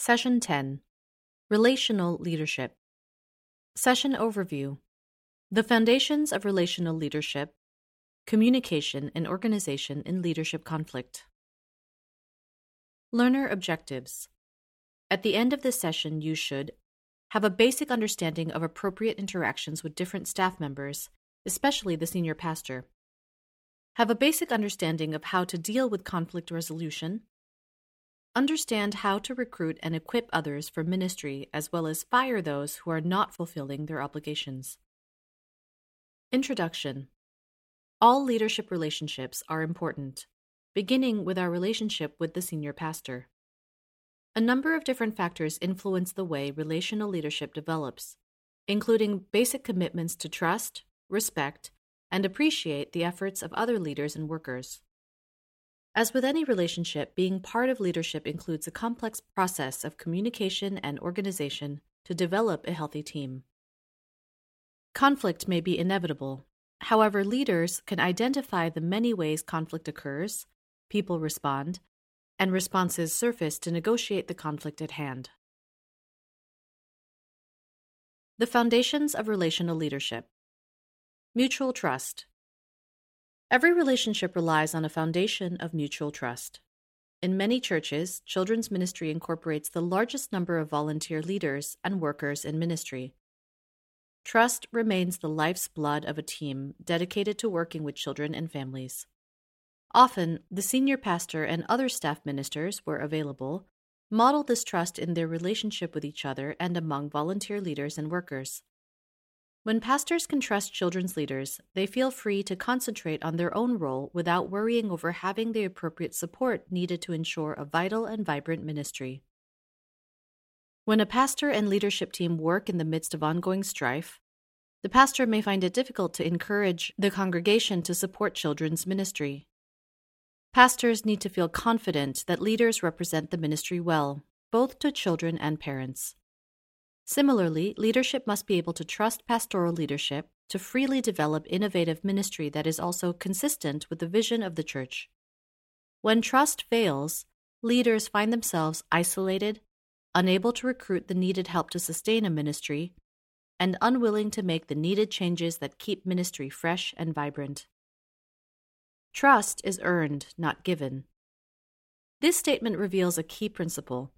Session 10 Relational Leadership. Session Overview The Foundations of Relational Leadership, Communication and Organization in Leadership Conflict. Learner Objectives. At the end of this session, you should have a basic understanding of appropriate interactions with different staff members, especially the senior pastor. Have a basic understanding of how to deal with conflict resolution. Understand how to recruit and equip others for ministry as well as fire those who are not fulfilling their obligations. Introduction All leadership relationships are important, beginning with our relationship with the senior pastor. A number of different factors influence the way relational leadership develops, including basic commitments to trust, respect, and appreciate the efforts of other leaders and workers. As with any relationship, being part of leadership includes a complex process of communication and organization to develop a healthy team. Conflict may be inevitable. However, leaders can identify the many ways conflict occurs, people respond, and responses surface to negotiate the conflict at hand. The foundations of relational leadership mutual trust. Every relationship relies on a foundation of mutual trust. In many churches, children's ministry incorporates the largest number of volunteer leaders and workers in ministry. Trust remains the life's blood of a team dedicated to working with children and families. Often, the senior pastor and other staff ministers, where available, model this trust in their relationship with each other and among volunteer leaders and workers. When pastors can trust children's leaders, they feel free to concentrate on their own role without worrying over having the appropriate support needed to ensure a vital and vibrant ministry. When a pastor and leadership team work in the midst of ongoing strife, the pastor may find it difficult to encourage the congregation to support children's ministry. Pastors need to feel confident that leaders represent the ministry well, both to children and parents. Similarly, leadership must be able to trust pastoral leadership to freely develop innovative ministry that is also consistent with the vision of the church. When trust fails, leaders find themselves isolated, unable to recruit the needed help to sustain a ministry, and unwilling to make the needed changes that keep ministry fresh and vibrant. Trust is earned, not given. This statement reveals a key principle.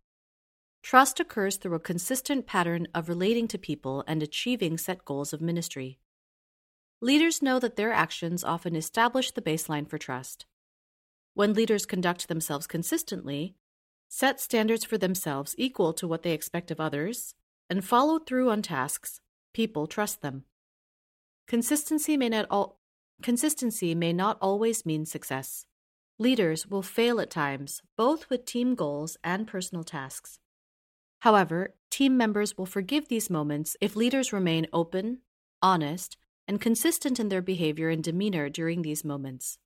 Trust occurs through a consistent pattern of relating to people and achieving set goals of ministry. Leaders know that their actions often establish the baseline for trust. When leaders conduct themselves consistently, set standards for themselves equal to what they expect of others, and follow through on tasks, people trust them. Consistency may not all Consistency may not always mean success. Leaders will fail at times, both with team goals and personal tasks. However, team members will forgive these moments if leaders remain open, honest, and consistent in their behavior and demeanor during these moments.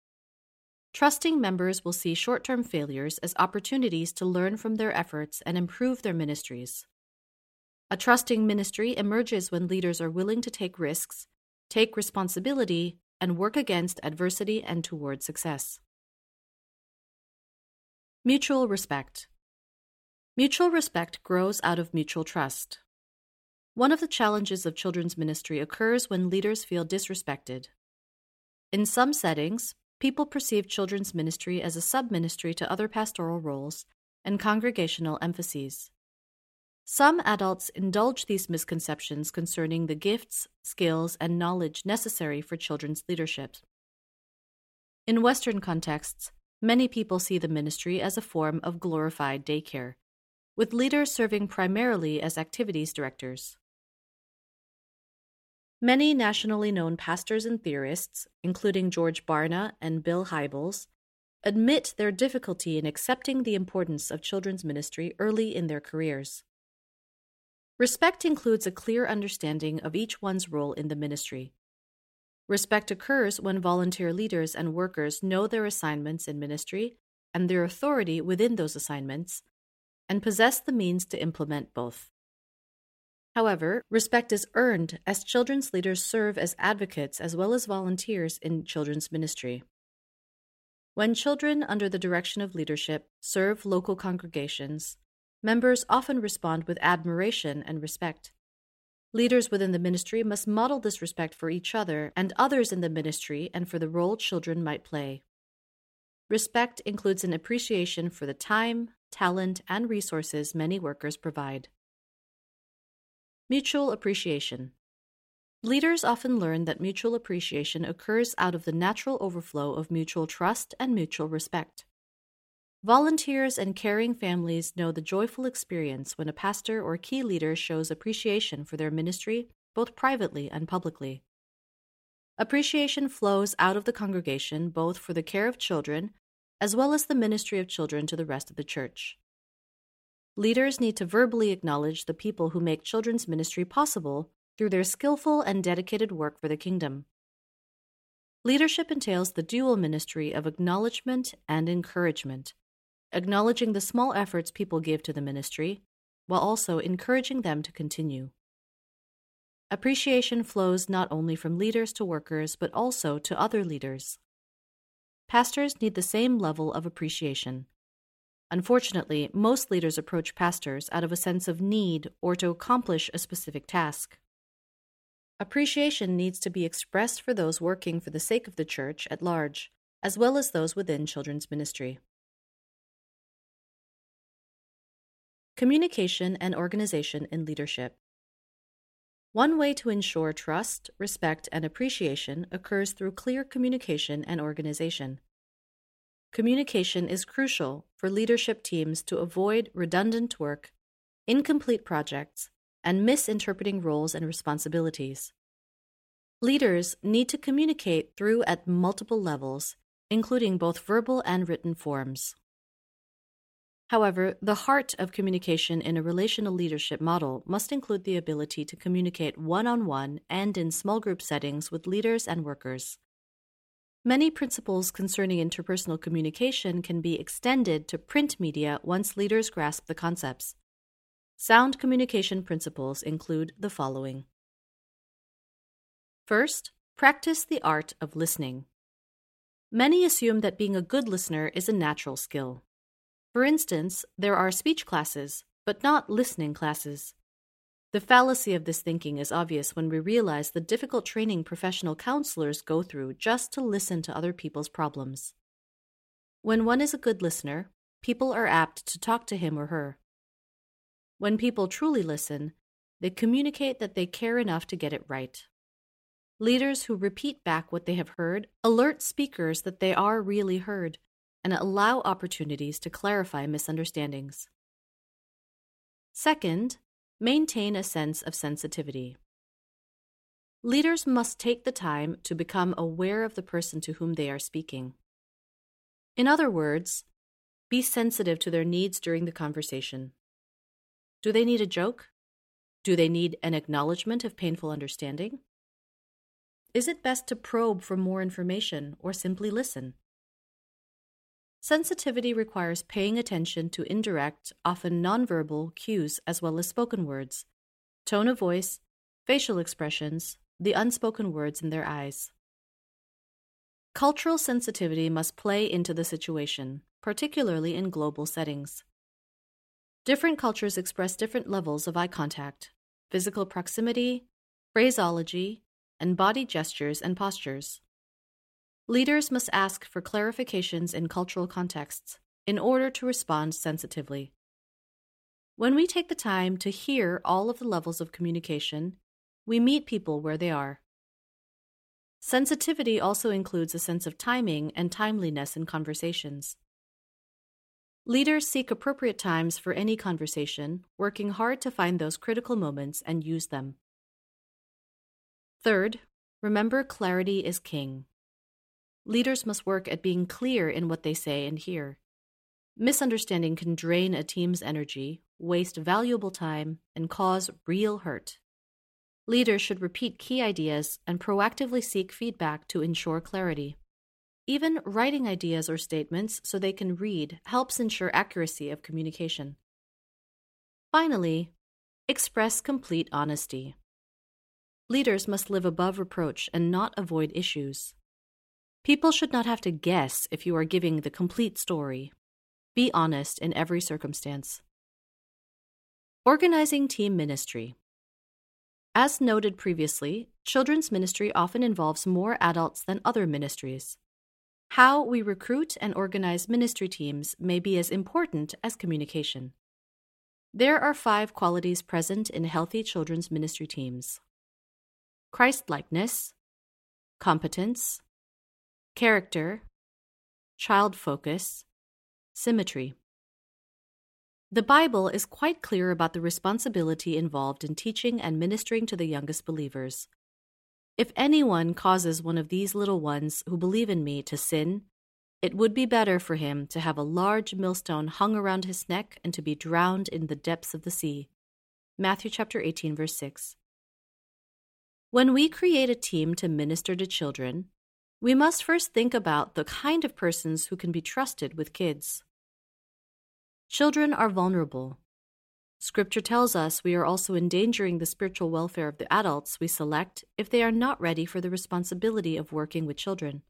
Trusting members will see short term failures as opportunities to learn from their efforts and improve their ministries. A trusting ministry emerges when leaders are willing to take risks, take responsibility, and work against adversity and toward success. Mutual respect. Mutual respect grows out of mutual trust. One of the challenges of children's ministry occurs when leaders feel disrespected. In some settings, people perceive children's ministry as a sub ministry to other pastoral roles and congregational emphases. Some adults indulge these misconceptions concerning the gifts, skills, and knowledge necessary for children's leadership. In Western contexts, many people see the ministry as a form of glorified daycare, with leaders serving primarily as activities directors. Many nationally known pastors and theorists, including George Barna and Bill Hybels, admit their difficulty in accepting the importance of children's ministry early in their careers. Respect includes a clear understanding of each one's role in the ministry. Respect occurs when volunteer leaders and workers know their assignments in ministry and their authority within those assignments, and possess the means to implement both. However, respect is earned as children's leaders serve as advocates as well as volunteers in children's ministry. When children, under the direction of leadership, serve local congregations, members often respond with admiration and respect. Leaders within the ministry must model this respect for each other and others in the ministry and for the role children might play. Respect includes an appreciation for the time, talent, and resources many workers provide. Mutual appreciation. Leaders often learn that mutual appreciation occurs out of the natural overflow of mutual trust and mutual respect. Volunteers and caring families know the joyful experience when a pastor or key leader shows appreciation for their ministry, both privately and publicly. Appreciation flows out of the congregation both for the care of children as well as the ministry of children to the rest of the church. Leaders need to verbally acknowledge the people who make children's ministry possible through their skillful and dedicated work for the kingdom. Leadership entails the dual ministry of acknowledgement and encouragement, acknowledging the small efforts people give to the ministry, while also encouraging them to continue. Appreciation flows not only from leaders to workers, but also to other leaders. Pastors need the same level of appreciation. Unfortunately, most leaders approach pastors out of a sense of need or to accomplish a specific task. Appreciation needs to be expressed for those working for the sake of the church at large, as well as those within children's ministry. Communication and organization in leadership. One way to ensure trust, respect, and appreciation occurs through clear communication and organization. Communication is crucial for leadership teams to avoid redundant work, incomplete projects, and misinterpreting roles and responsibilities. Leaders need to communicate through at multiple levels, including both verbal and written forms. However, the heart of communication in a relational leadership model must include the ability to communicate one on one and in small group settings with leaders and workers. Many principles concerning interpersonal communication can be extended to print media once leaders grasp the concepts. Sound communication principles include the following First, practice the art of listening. Many assume that being a good listener is a natural skill. For instance, there are speech classes, but not listening classes. The fallacy of this thinking is obvious when we realize the difficult training professional counselors go through just to listen to other people's problems. When one is a good listener, people are apt to talk to him or her. When people truly listen, they communicate that they care enough to get it right. Leaders who repeat back what they have heard alert speakers that they are really heard and allow opportunities to clarify misunderstandings. Second, Maintain a sense of sensitivity. Leaders must take the time to become aware of the person to whom they are speaking. In other words, be sensitive to their needs during the conversation. Do they need a joke? Do they need an acknowledgement of painful understanding? Is it best to probe for more information or simply listen? Sensitivity requires paying attention to indirect, often nonverbal, cues as well as spoken words, tone of voice, facial expressions, the unspoken words in their eyes. Cultural sensitivity must play into the situation, particularly in global settings. Different cultures express different levels of eye contact, physical proximity, phraseology, and body gestures and postures. Leaders must ask for clarifications in cultural contexts in order to respond sensitively. When we take the time to hear all of the levels of communication, we meet people where they are. Sensitivity also includes a sense of timing and timeliness in conversations. Leaders seek appropriate times for any conversation, working hard to find those critical moments and use them. Third, remember clarity is king. Leaders must work at being clear in what they say and hear. Misunderstanding can drain a team's energy, waste valuable time, and cause real hurt. Leaders should repeat key ideas and proactively seek feedback to ensure clarity. Even writing ideas or statements so they can read helps ensure accuracy of communication. Finally, express complete honesty. Leaders must live above reproach and not avoid issues. People should not have to guess if you are giving the complete story. Be honest in every circumstance. Organizing team ministry. As noted previously, children's ministry often involves more adults than other ministries. How we recruit and organize ministry teams may be as important as communication. There are five qualities present in healthy children's ministry teams Christlikeness, competence, character, child focus, symmetry. The Bible is quite clear about the responsibility involved in teaching and ministering to the youngest believers. If anyone causes one of these little ones who believe in me to sin, it would be better for him to have a large millstone hung around his neck and to be drowned in the depths of the sea. Matthew chapter 18 verse 6. When we create a team to minister to children, we must first think about the kind of persons who can be trusted with kids. Children are vulnerable. Scripture tells us we are also endangering the spiritual welfare of the adults we select if they are not ready for the responsibility of working with children.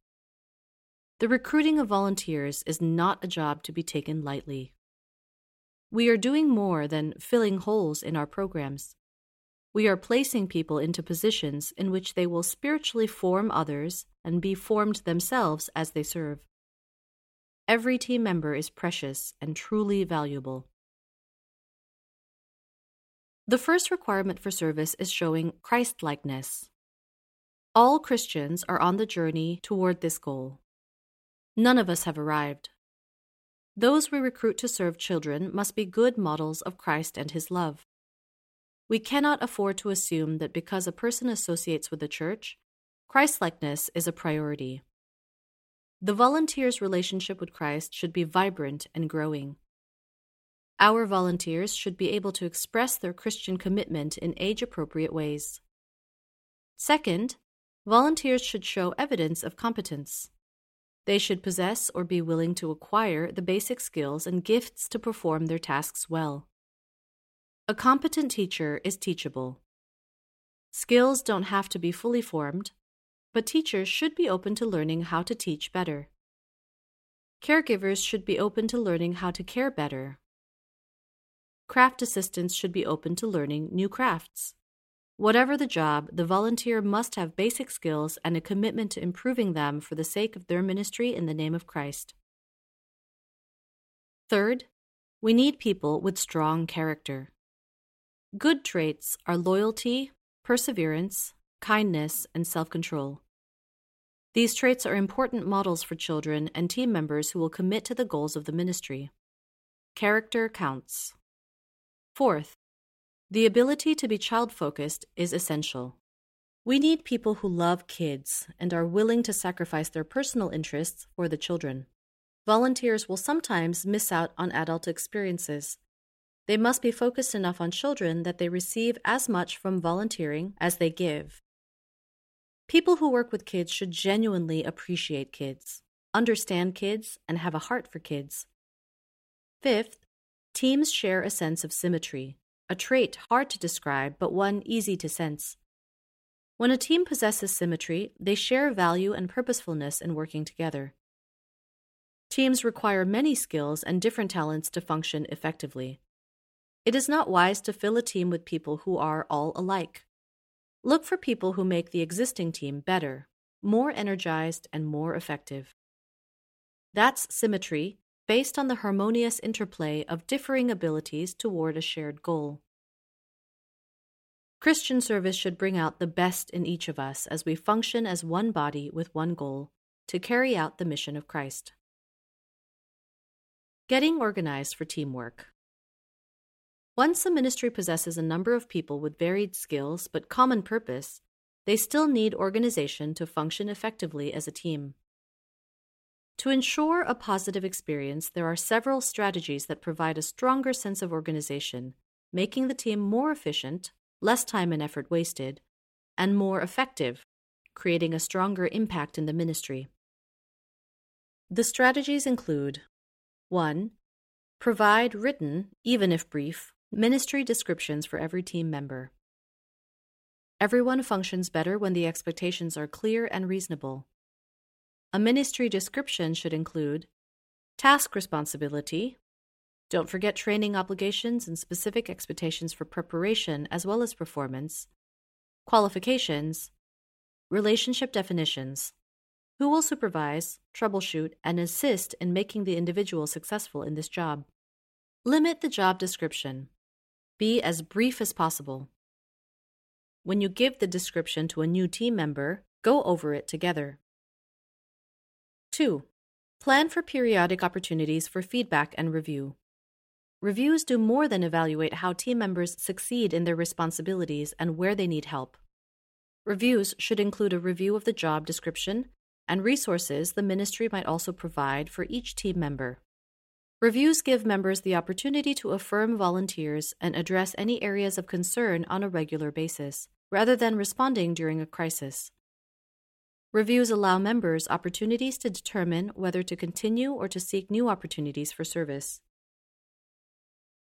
The recruiting of volunteers is not a job to be taken lightly. We are doing more than filling holes in our programs. We are placing people into positions in which they will spiritually form others and be formed themselves as they serve. Every team member is precious and truly valuable. The first requirement for service is showing Christlikeness. All Christians are on the journey toward this goal. None of us have arrived. Those we recruit to serve children must be good models of Christ and his love. We cannot afford to assume that because a person associates with the church, Christlikeness is a priority. The volunteer's relationship with Christ should be vibrant and growing. Our volunteers should be able to express their Christian commitment in age appropriate ways. Second, volunteers should show evidence of competence. They should possess or be willing to acquire the basic skills and gifts to perform their tasks well. A competent teacher is teachable. Skills don't have to be fully formed, but teachers should be open to learning how to teach better. Caregivers should be open to learning how to care better. Craft assistants should be open to learning new crafts. Whatever the job, the volunteer must have basic skills and a commitment to improving them for the sake of their ministry in the name of Christ. Third, we need people with strong character. Good traits are loyalty, perseverance, kindness, and self control. These traits are important models for children and team members who will commit to the goals of the ministry. Character counts. Fourth, the ability to be child focused is essential. We need people who love kids and are willing to sacrifice their personal interests for the children. Volunteers will sometimes miss out on adult experiences. They must be focused enough on children that they receive as much from volunteering as they give. People who work with kids should genuinely appreciate kids, understand kids, and have a heart for kids. Fifth, teams share a sense of symmetry, a trait hard to describe but one easy to sense. When a team possesses symmetry, they share value and purposefulness in working together. Teams require many skills and different talents to function effectively. It is not wise to fill a team with people who are all alike. Look for people who make the existing team better, more energized, and more effective. That's symmetry, based on the harmonious interplay of differing abilities toward a shared goal. Christian service should bring out the best in each of us as we function as one body with one goal to carry out the mission of Christ. Getting organized for teamwork. Once a ministry possesses a number of people with varied skills but common purpose, they still need organization to function effectively as a team. To ensure a positive experience, there are several strategies that provide a stronger sense of organization, making the team more efficient, less time and effort wasted, and more effective, creating a stronger impact in the ministry. The strategies include 1. Provide written, even if brief, Ministry descriptions for every team member. Everyone functions better when the expectations are clear and reasonable. A ministry description should include task responsibility, Don't forget training obligations and specific expectations for preparation as well as performance, qualifications, relationship definitions. Who will supervise, troubleshoot, and assist in making the individual successful in this job? Limit the job description. Be as brief as possible. When you give the description to a new team member, go over it together. 2. Plan for periodic opportunities for feedback and review. Reviews do more than evaluate how team members succeed in their responsibilities and where they need help. Reviews should include a review of the job description and resources the ministry might also provide for each team member. Reviews give members the opportunity to affirm volunteers and address any areas of concern on a regular basis, rather than responding during a crisis. Reviews allow members opportunities to determine whether to continue or to seek new opportunities for service.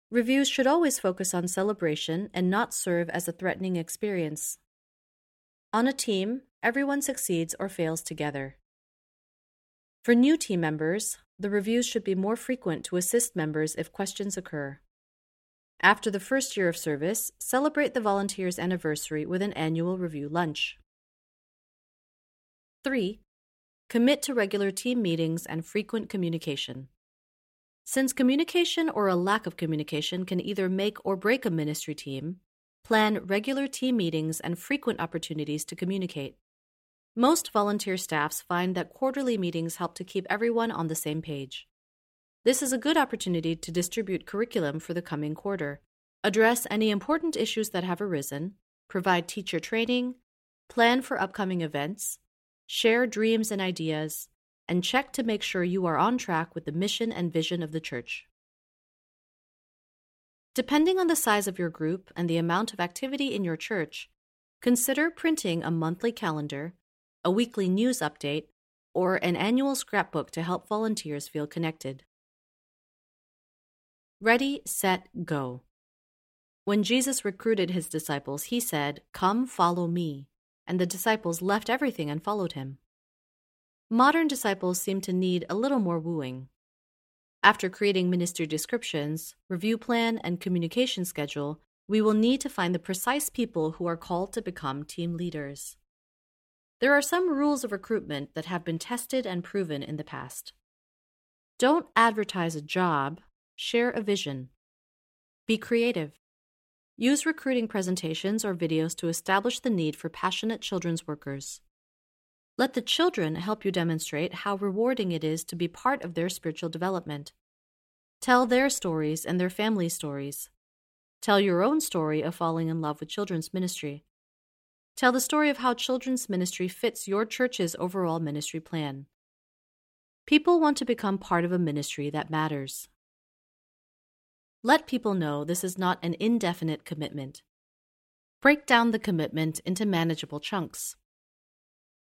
Reviews should always focus on celebration and not serve as a threatening experience. On a team, everyone succeeds or fails together. For new team members, the reviews should be more frequent to assist members if questions occur. After the first year of service, celebrate the volunteer's anniversary with an annual review lunch. 3. Commit to regular team meetings and frequent communication. Since communication or a lack of communication can either make or break a ministry team, plan regular team meetings and frequent opportunities to communicate. Most volunteer staffs find that quarterly meetings help to keep everyone on the same page. This is a good opportunity to distribute curriculum for the coming quarter, address any important issues that have arisen, provide teacher training, plan for upcoming events, share dreams and ideas, and check to make sure you are on track with the mission and vision of the church. Depending on the size of your group and the amount of activity in your church, consider printing a monthly calendar, a weekly news update, or an annual scrapbook to help volunteers feel connected. Ready, set, go. When Jesus recruited his disciples, he said, Come, follow me. And the disciples left everything and followed him. Modern disciples seem to need a little more wooing. After creating ministry descriptions, review plan, and communication schedule, we will need to find the precise people who are called to become team leaders. There are some rules of recruitment that have been tested and proven in the past. Don't advertise a job, share a vision. Be creative. Use recruiting presentations or videos to establish the need for passionate children's workers. Let the children help you demonstrate how rewarding it is to be part of their spiritual development. Tell their stories and their family stories. Tell your own story of falling in love with children's ministry. Tell the story of how children's ministry fits your church's overall ministry plan. People want to become part of a ministry that matters. Let people know this is not an indefinite commitment. Break down the commitment into manageable chunks.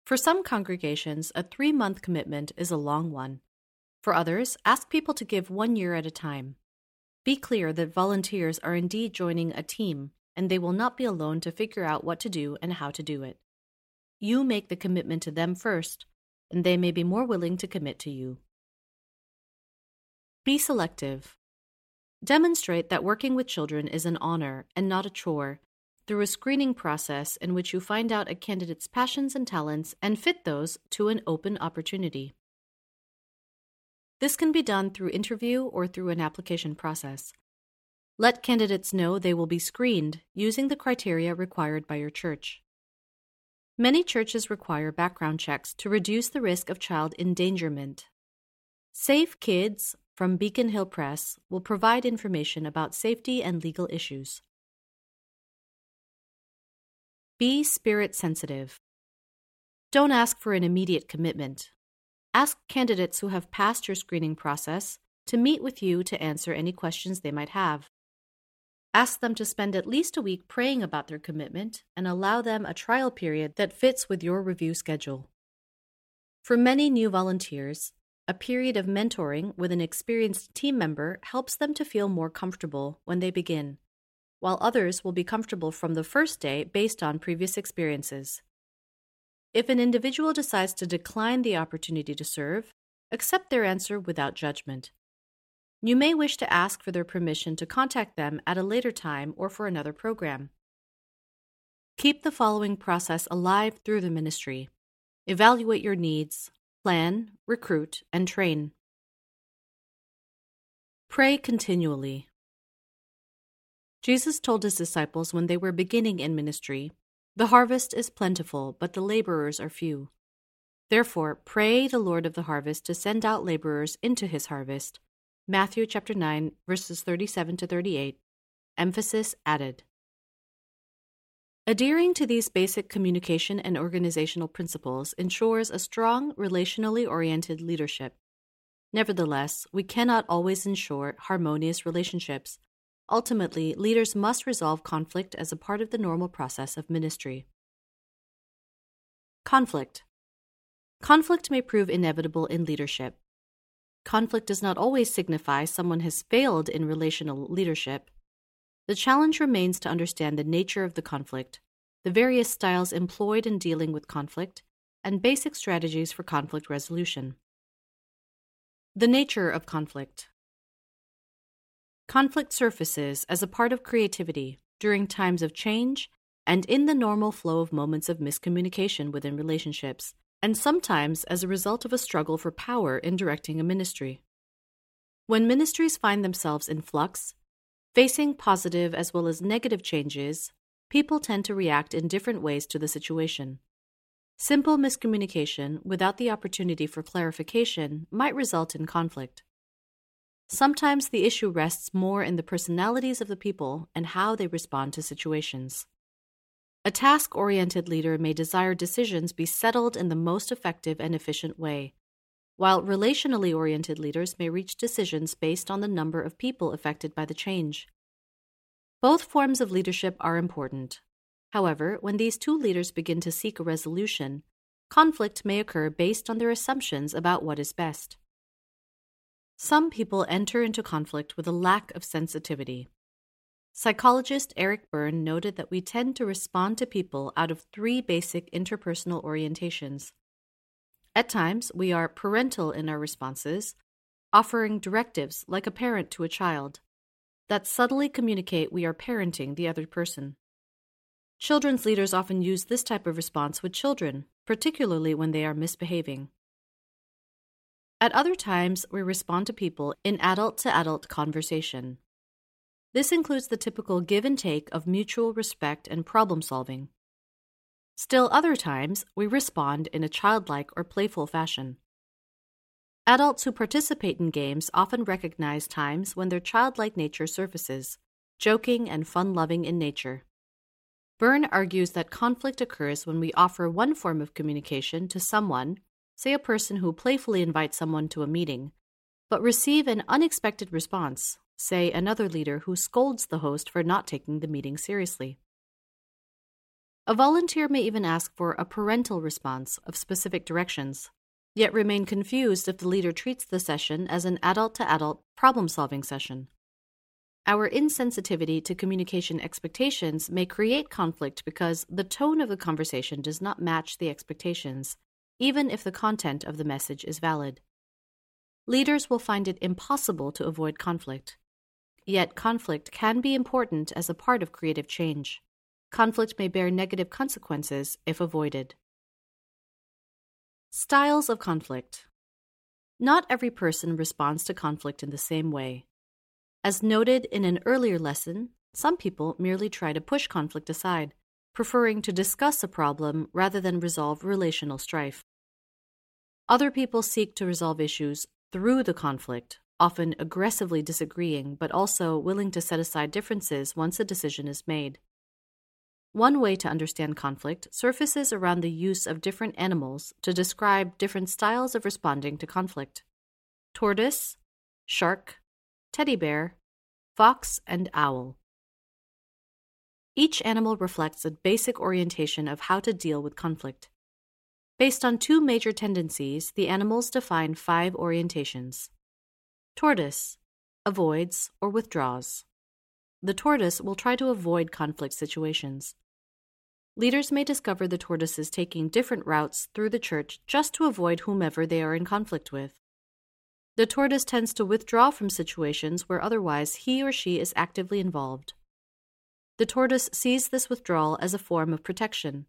For some congregations, a three month commitment is a long one. For others, ask people to give one year at a time. Be clear that volunteers are indeed joining a team and they will not be alone to figure out what to do and how to do it. You make the commitment to them first, and they may be more willing to commit to you. Be selective. Demonstrate that working with children is an honor and not a chore, through a screening process in which you find out a candidate's passions and talents and fit those to an open opportunity. This can be done through interview or through an application process. Let candidates know they will be screened using the criteria required by your church. Many churches require background checks to reduce the risk of child endangerment. Safe Kids from Beacon Hill Press will provide information about safety and legal issues. Be spirit sensitive. Don't ask for an immediate commitment. Ask candidates who have passed your screening process to meet with you to answer any questions they might have. Ask them to spend at least a week praying about their commitment and allow them a trial period that fits with your review schedule. For many new volunteers, a period of mentoring with an experienced team member helps them to feel more comfortable when they begin while others will be comfortable from the first day based on previous experiences. If an individual decides to decline the opportunity to serve, accept their answer without judgment. You may wish to ask for their permission to contact them at a later time or for another program. Keep the following process alive through the ministry. Evaluate your needs, plan, recruit, and train. Pray continually. Jesus told his disciples when they were beginning in ministry The harvest is plentiful, but the laborers are few. Therefore, pray the Lord of the harvest to send out laborers into his harvest. Matthew chapter 9, verses 37 to 38. Emphasis added. Adhering to these basic communication and organizational principles ensures a strong, relationally oriented leadership. Nevertheless, we cannot always ensure harmonious relationships. Ultimately, leaders must resolve conflict as a part of the normal process of ministry. Conflict Conflict may prove inevitable in leadership. Conflict does not always signify someone has failed in relational leadership. The challenge remains to understand the nature of the conflict, the various styles employed in dealing with conflict, and basic strategies for conflict resolution. The nature of conflict. Conflict surfaces as a part of creativity during times of change and in the normal flow of moments of miscommunication within relationships, and sometimes as a result of a struggle for power in directing a ministry. When ministries find themselves in flux, facing positive as well as negative changes, people tend to react in different ways to the situation. Simple miscommunication without the opportunity for clarification might result in conflict. Sometimes the issue rests more in the personalities of the people and how they respond to situations. A task oriented leader may desire decisions be settled in the most effective and efficient way, while relationally oriented leaders may reach decisions based on the number of people affected by the change. Both forms of leadership are important. However, when these two leaders begin to seek a resolution, conflict may occur based on their assumptions about what is best. Some people enter into conflict with a lack of sensitivity. Psychologist Eric Berne noted that we tend to respond to people out of three basic interpersonal orientations. At times, we are parental in our responses, offering directives like a parent to a child that subtly communicate we are parenting the other person. Children's leaders often use this type of response with children, particularly when they are misbehaving. At other times, we respond to people in adult to adult conversation, this includes the typical give and take of mutual respect and problem solving. Still, other times, we respond in a childlike or playful fashion. Adults who participate in games often recognize times when their childlike nature surfaces, joking and fun loving in nature. Berne argues that conflict occurs when we offer one form of communication to someone, say a person who playfully invites someone to a meeting, but receive an unexpected response, say another leader who scolds the host for not taking the meeting seriously. A volunteer may even ask for a parental response of specific directions, yet remain confused if the leader treats the session as an adult to adult problem solving session. Our insensitivity to communication expectations may create conflict because the tone of the conversation does not match the expectations, even if the content of the message is valid. Leaders will find it impossible to avoid conflict. Yet, conflict can be important as a part of creative change. Conflict may bear negative consequences if avoided. Styles of conflict. Not every person responds to conflict in the same way. As noted in an earlier lesson, some people merely try to push conflict aside, preferring to discuss a problem rather than resolve relational strife. Other people seek to resolve issues through the conflict often aggressively disagreeing, but also willing to set aside differences once a decision is made. One way to understand conflict surfaces around the use of different animals to describe different styles of responding to conflict tortoise, shark, teddy bear, fox, and owl. Each animal reflects a basic orientation of how to deal with conflict. Based on two major tendencies, the animals define five orientations Tortoise avoids or withdraws. The tortoise will try to avoid conflict situations. Leaders may discover the tortoises taking different routes through the church just to avoid whomever they are in conflict with. The tortoise tends to withdraw from situations where otherwise he or she is actively involved. The tortoise sees this withdrawal as a form of protection,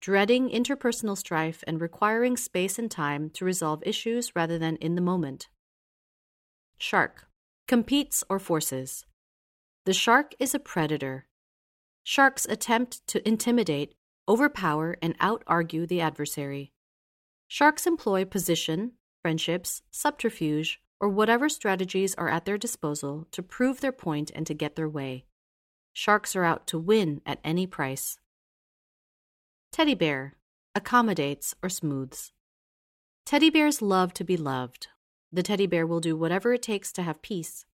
dreading interpersonal strife and requiring space and time to resolve issues rather than in the moment. Shark competes or forces. The shark is a predator. Sharks attempt to intimidate, overpower, and out argue the adversary. Sharks employ position, friendships, subterfuge, or whatever strategies are at their disposal to prove their point and to get their way. Sharks are out to win at any price. Teddy bear accommodates or smooths. Teddy bears love to be loved. The teddy bear will do whatever it takes to have peace.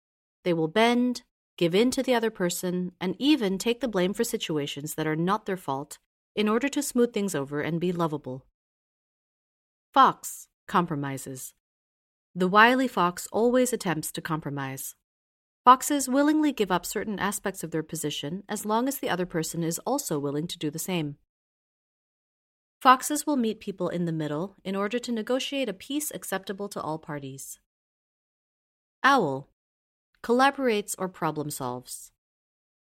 They will bend, give in to the other person, and even take the blame for situations that are not their fault in order to smooth things over and be lovable. Fox compromises. The wily fox always attempts to compromise. Foxes willingly give up certain aspects of their position as long as the other person is also willing to do the same. Foxes will meet people in the middle in order to negotiate a peace acceptable to all parties. Owl collaborates or problem solves.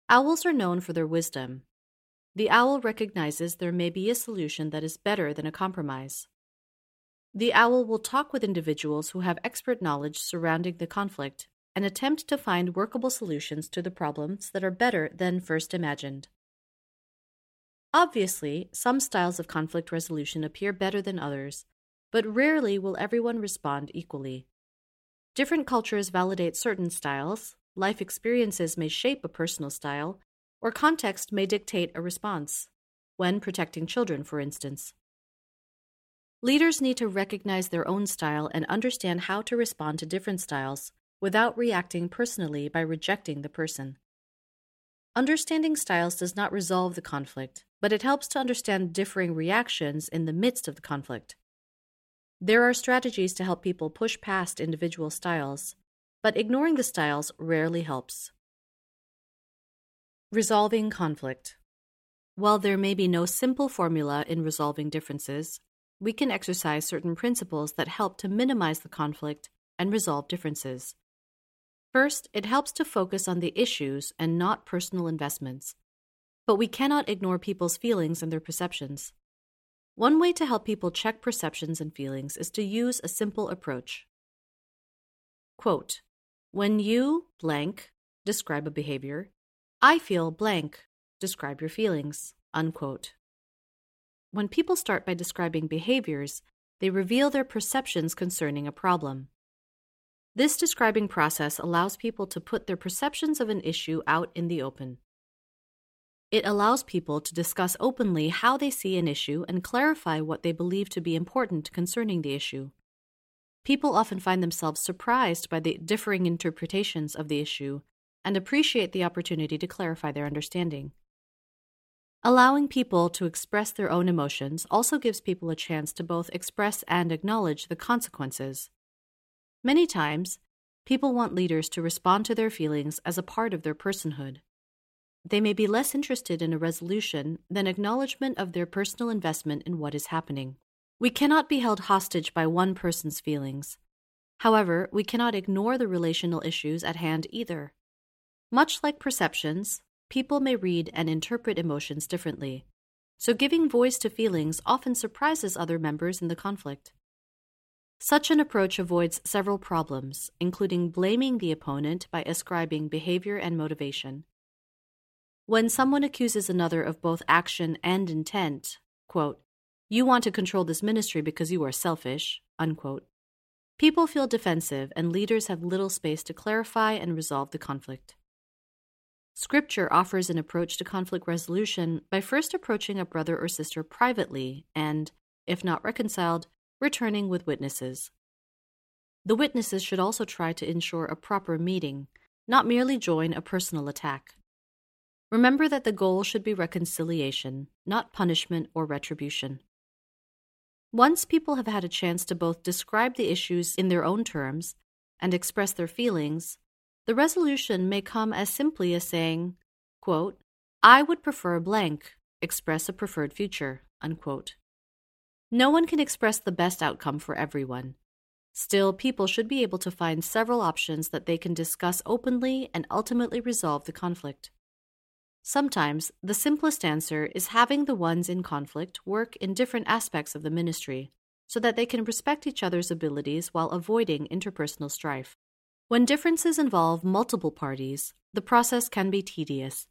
Owls are known for their wisdom. The owl recognizes there may be a solution that is better than a compromise. The owl will talk with individuals who have expert knowledge surrounding the conflict and attempt to find workable solutions to the problems that are better than first imagined. Obviously, some styles of conflict resolution appear better than others, but rarely will everyone respond equally. Different cultures validate certain styles, life experiences may shape a personal style, or context may dictate a response, when protecting children, for instance. Leaders need to recognize their own style and understand how to respond to different styles without reacting personally by rejecting the person. Understanding styles does not resolve the conflict, but it helps to understand differing reactions in the midst of the conflict. There are strategies to help people push past individual styles, but ignoring the styles rarely helps. Resolving conflict. While there may be no simple formula in resolving differences, we can exercise certain principles that help to minimize the conflict and resolve differences. First, it helps to focus on the issues and not personal investments. But we cannot ignore people's feelings and their perceptions. One way to help people check perceptions and feelings is to use a simple approach. Quote, when you blank describe a behavior, I feel blank describe your feelings. Unquote. When people start by describing behaviors, they reveal their perceptions concerning a problem. This describing process allows people to put their perceptions of an issue out in the open. It allows people to discuss openly how they see an issue and clarify what they believe to be important concerning the issue. People often find themselves surprised by the differing interpretations of the issue and appreciate the opportunity to clarify their understanding. Allowing people to express their own emotions also gives people a chance to both express and acknowledge the consequences. Many times, people want leaders to respond to their feelings as a part of their personhood. They may be less interested in a resolution than acknowledgement of their personal investment in what is happening. We cannot be held hostage by one person's feelings. However, we cannot ignore the relational issues at hand either. Much like perceptions, people may read and interpret emotions differently, so giving voice to feelings often surprises other members in the conflict. Such an approach avoids several problems, including blaming the opponent by ascribing behavior and motivation. When someone accuses another of both action and intent, quote, you want to control this ministry because you are selfish, unquote, people feel defensive and leaders have little space to clarify and resolve the conflict. Scripture offers an approach to conflict resolution by first approaching a brother or sister privately and, if not reconciled, returning with witnesses. The witnesses should also try to ensure a proper meeting, not merely join a personal attack. Remember that the goal should be reconciliation, not punishment or retribution. Once people have had a chance to both describe the issues in their own terms and express their feelings, the resolution may come as simply as saying, quote, I would prefer a blank, express a preferred future, unquote. No one can express the best outcome for everyone. Still, people should be able to find several options that they can discuss openly and ultimately resolve the conflict. Sometimes, the simplest answer is having the ones in conflict work in different aspects of the ministry so that they can respect each other's abilities while avoiding interpersonal strife. When differences involve multiple parties, the process can be tedious,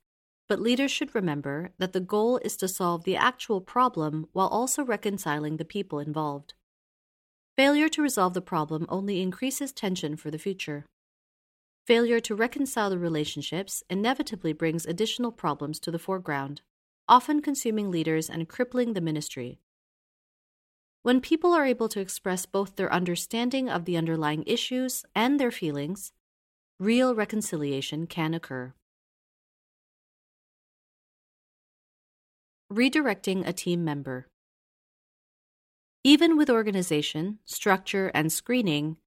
but leaders should remember that the goal is to solve the actual problem while also reconciling the people involved. Failure to resolve the problem only increases tension for the future. Failure to reconcile the relationships inevitably brings additional problems to the foreground, often consuming leaders and crippling the ministry. When people are able to express both their understanding of the underlying issues and their feelings, real reconciliation can occur. Redirecting a team member. Even with organization, structure, and screening,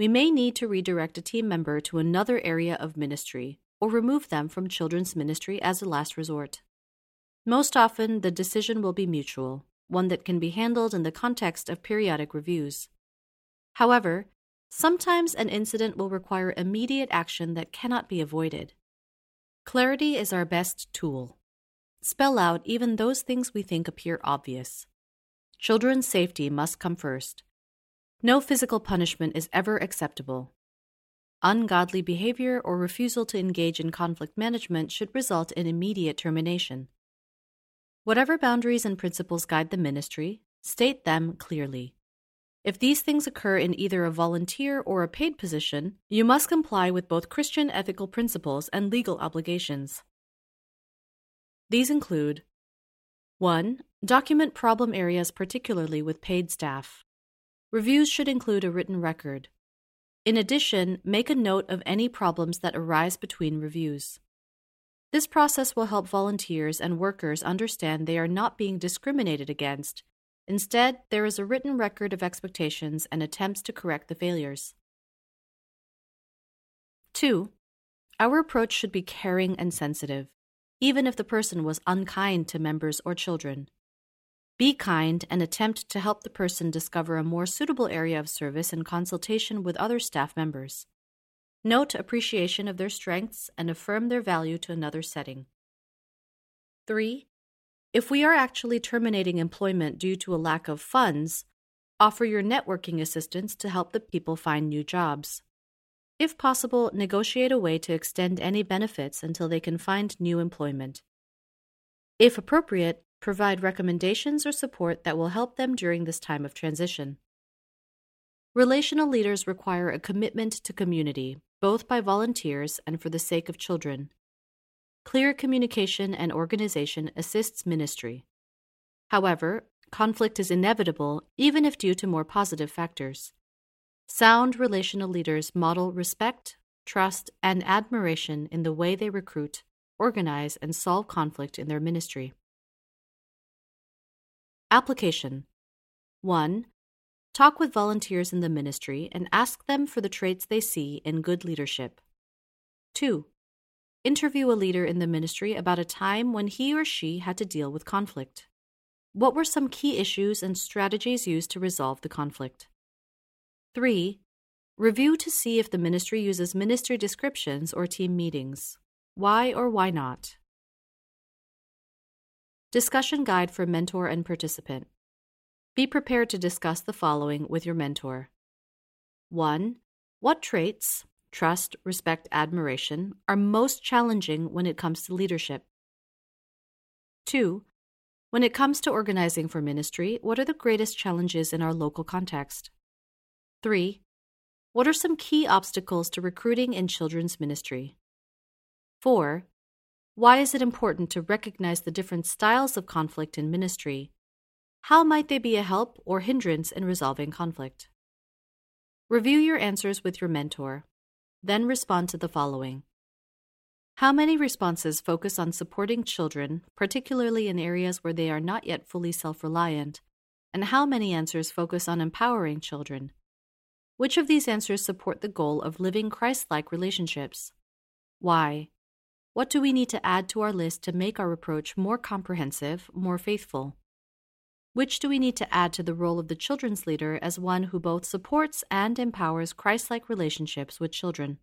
we may need to redirect a team member to another area of ministry or remove them from children's ministry as a last resort. Most often, the decision will be mutual, one that can be handled in the context of periodic reviews. However, sometimes an incident will require immediate action that cannot be avoided. Clarity is our best tool. Spell out even those things we think appear obvious. Children's safety must come first, no physical punishment is ever acceptable. Ungodly behavior or refusal to engage in conflict management should result in immediate termination. Whatever boundaries and principles guide the ministry, state them clearly. If these things occur in either a volunteer or a paid position, you must comply with both Christian ethical principles and legal obligations. These include 1. Document problem areas, particularly with paid staff. Reviews should include a written record. In addition, make a note of any problems that arise between reviews. This process will help volunteers and workers understand they are not being discriminated against. Instead, there is a written record of expectations and attempts to correct the failures. 2. Our approach should be caring and sensitive, even if the person was unkind to members or children. Be kind and attempt to help the person discover a more suitable area of service in consultation with other staff members. Note appreciation of their strengths and affirm their value to another setting. 3. If we are actually terminating employment due to a lack of funds, offer your networking assistance to help the people find new jobs. If possible, negotiate a way to extend any benefits until they can find new employment. If appropriate, provide recommendations or support that will help them during this time of transition. Relational leaders require a commitment to community, both by volunteers and for the sake of children. Clear communication and organization assists ministry. However, conflict is inevitable even if due to more positive factors. Sound relational leaders model respect, trust, and admiration in the way they recruit, organize, and solve conflict in their ministry. Application 1. Talk with volunteers in the ministry and ask them for the traits they see in good leadership. 2. Interview a leader in the ministry about a time when he or she had to deal with conflict. What were some key issues and strategies used to resolve the conflict? 3. Review to see if the ministry uses ministry descriptions or team meetings. Why or why not? Discussion Guide for Mentor and Participant. Be prepared to discuss the following with your mentor 1. What traits, trust, respect, admiration, are most challenging when it comes to leadership? 2. When it comes to organizing for ministry, what are the greatest challenges in our local context? 3. What are some key obstacles to recruiting in children's ministry? 4. Why is it important to recognize the different styles of conflict in ministry? How might they be a help or hindrance in resolving conflict? Review your answers with your mentor. Then respond to the following How many responses focus on supporting children, particularly in areas where they are not yet fully self reliant? And how many answers focus on empowering children? Which of these answers support the goal of living Christ like relationships? Why? What do we need to add to our list to make our approach more comprehensive, more faithful? Which do we need to add to the role of the children's leader as one who both supports and empowers Christ like relationships with children?